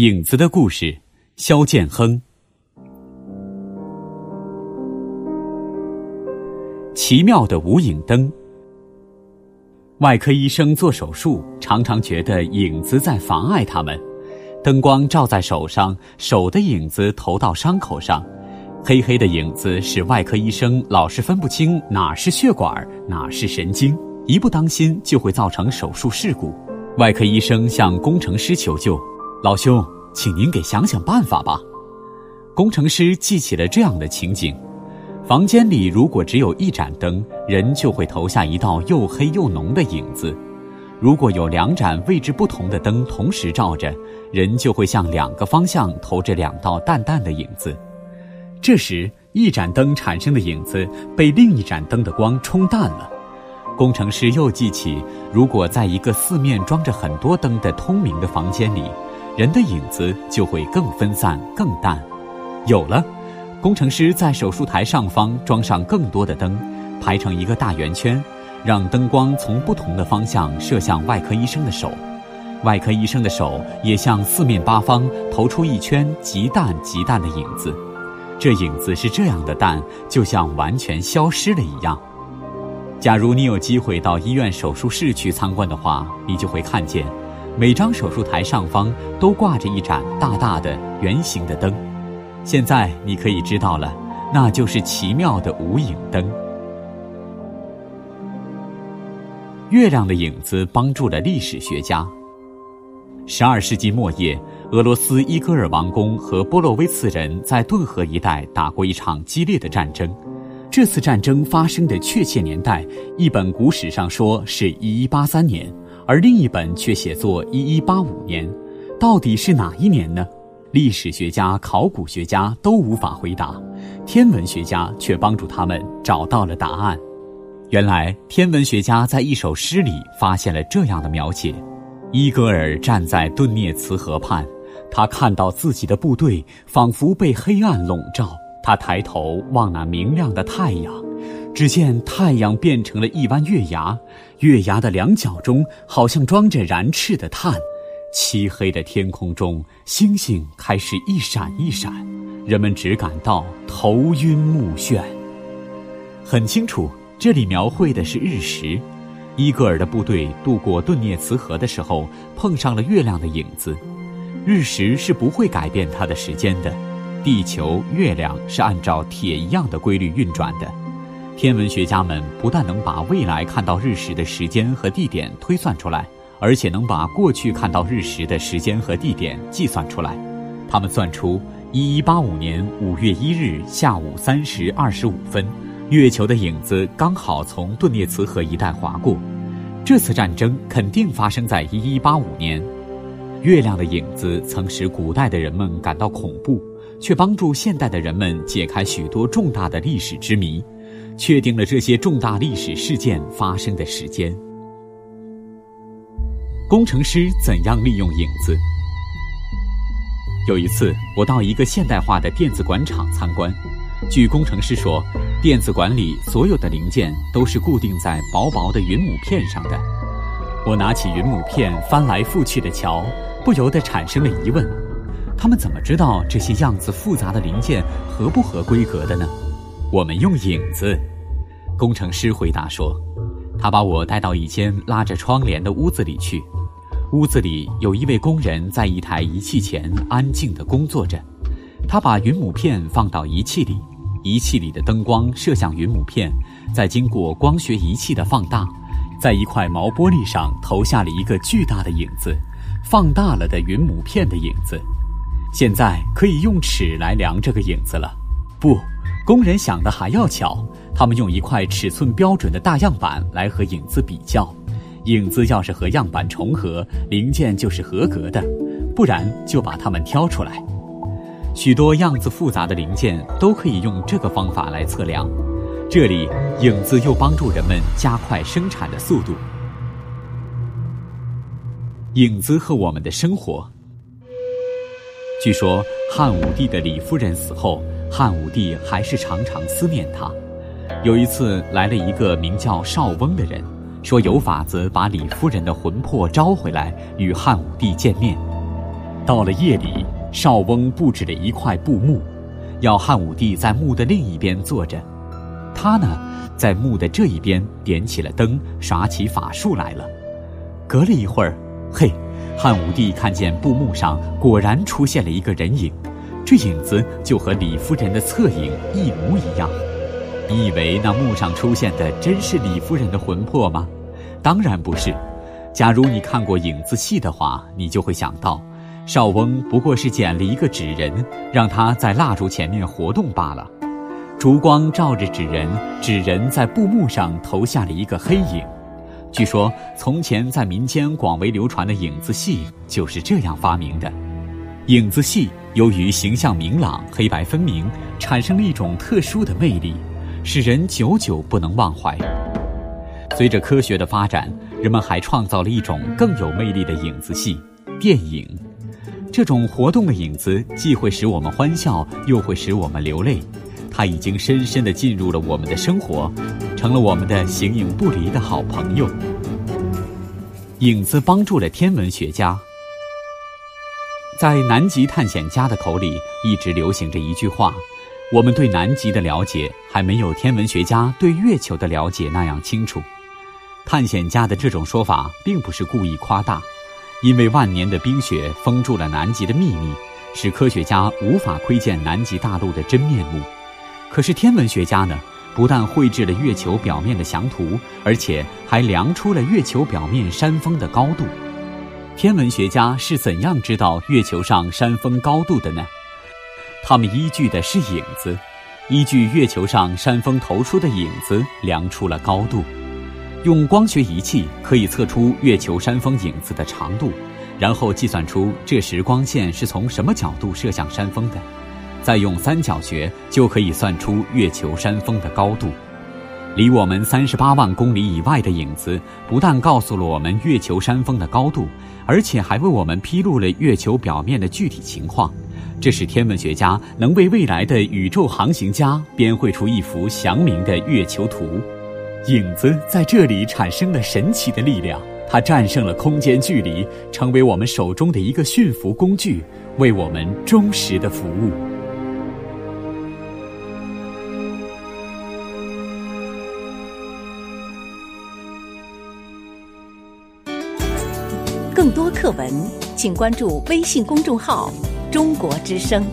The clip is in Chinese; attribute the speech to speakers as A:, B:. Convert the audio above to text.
A: 影子的故事，肖剑亨。奇妙的无影灯。外科医生做手术，常常觉得影子在妨碍他们。灯光照在手上，手的影子投到伤口上，黑黑的影子使外科医生老是分不清哪是血管，哪是神经，一不当心就会造成手术事故。外科医生向工程师求救。老兄，请您给想想办法吧。工程师记起了这样的情景：房间里如果只有一盏灯，人就会投下一道又黑又浓的影子；如果有两盏位置不同的灯同时照着，人就会向两个方向投着两道淡淡的影子。这时，一盏灯产生的影子被另一盏灯的光冲淡了。工程师又记起，如果在一个四面装着很多灯的通明的房间里，人的影子就会更分散、更淡。有了，工程师在手术台上方装上更多的灯，排成一个大圆圈，让灯光从不同的方向射向外科医生的手。外科医生的手也向四面八方投出一圈极淡极淡的影子。这影子是这样的淡，就像完全消失了一样。假如你有机会到医院手术室去参观的话，你就会看见。每张手术台上方都挂着一盏大大的圆形的灯，现在你可以知道了，那就是奇妙的无影灯。月亮的影子帮助了历史学家。十二世纪末叶，俄罗斯伊戈尔王宫和波洛维茨人在顿河一带打过一场激烈的战争。这次战争发生的确切年代，一本古史上说是一一八三年。而另一本却写作一一八五年，到底是哪一年呢？历史学家、考古学家都无法回答，天文学家却帮助他们找到了答案。原来，天文学家在一首诗里发现了这样的描写：伊戈尔站在顿涅茨河畔，他看到自己的部队仿佛被黑暗笼罩，他抬头望那明亮的太阳。只见太阳变成了一弯月牙，月牙的两角中好像装着燃赤的炭。漆黑的天空中，星星开始一闪一闪，人们只感到头晕目眩。很清楚，这里描绘的是日食。伊戈尔的部队渡过顿涅茨河的时候，碰上了月亮的影子。日食是不会改变它的时间的，地球、月亮是按照铁一样的规律运转的。天文学家们不但能把未来看到日食的时间和地点推算出来，而且能把过去看到日食的时间和地点计算出来。他们算出，一一八五年五月一日下午三时二十五分，月球的影子刚好从顿涅茨河一带划过。这次战争肯定发生在一一八五年。月亮的影子曾使古代的人们感到恐怖，却帮助现代的人们解开许多重大的历史之谜。确定了这些重大历史事件发生的时间。工程师怎样利用影子？有一次，我到一个现代化的电子管厂参观。据工程师说，电子管里所有的零件都是固定在薄薄的云母片上的。我拿起云母片翻来覆去的瞧，不由得产生了疑问：他们怎么知道这些样子复杂的零件合不合规格的呢？我们用影子。工程师回答说：“他把我带到一间拉着窗帘的屋子里去。屋子里有一位工人在一台仪器前安静地工作着。他把云母片放到仪器里，仪器里的灯光射向云母片，再经过光学仪器的放大，在一块毛玻璃上投下了一个巨大的影子，放大了的云母片的影子。现在可以用尺来量这个影子了。不，工人想的还要巧。”他们用一块尺寸标准的大样板来和影子比较，影子要是和样板重合，零件就是合格的，不然就把它们挑出来。许多样子复杂的零件都可以用这个方法来测量。这里，影子又帮助人们加快生产的速度。影子和我们的生活。据说汉武帝的李夫人死后，汉武帝还是常常思念他。有一次来了一个名叫邵翁的人，说有法子把李夫人的魂魄招回来与汉武帝见面。到了夜里，少翁布置了一块布幕，要汉武帝在幕的另一边坐着，他呢，在幕的这一边点起了灯，耍起法术来了。隔了一会儿，嘿，汉武帝看见布幕上果然出现了一个人影，这影子就和李夫人的侧影一模一样。你以为那幕上出现的真是李夫人的魂魄吗？当然不是。假如你看过影子戏的话，你就会想到，少翁不过是捡了一个纸人，让他在蜡烛前面活动罢了。烛光照着纸人，纸人在布幕上投下了一个黑影。据说，从前在民间广为流传的影子戏就是这样发明的。影子戏由于形象明朗、黑白分明，产生了一种特殊的魅力。使人久久不能忘怀。随着科学的发展，人们还创造了一种更有魅力的影子戏——电影。这种活动的影子既会使我们欢笑，又会使我们流泪。它已经深深地进入了我们的生活，成了我们的形影不离的好朋友。影子帮助了天文学家。在南极探险家的口里，一直流行着一句话。我们对南极的了解还没有天文学家对月球的了解那样清楚。探险家的这种说法并不是故意夸大，因为万年的冰雪封住了南极的秘密，使科学家无法窥见南极大陆的真面目。可是天文学家呢，不但绘制了月球表面的详图，而且还量出了月球表面山峰的高度。天文学家是怎样知道月球上山峰高度的呢？他们依据的是影子，依据月球上山峰投出的影子量出了高度。用光学仪器可以测出月球山峰影子的长度，然后计算出这时光线是从什么角度射向山峰的，再用三角学就可以算出月球山峰的高度。离我们三十八万公里以外的影子，不但告诉了我们月球山峰的高度，而且还为我们披露了月球表面的具体情况。这使天文学家能为未来的宇宙航行家编绘出一幅详明的月球图。影子在这里产生了神奇的力量，它战胜了空间距离，成为我们手中的一个驯服工具，为我们忠实的服务。
B: 更多课文，请关注微信公众号。中国之声。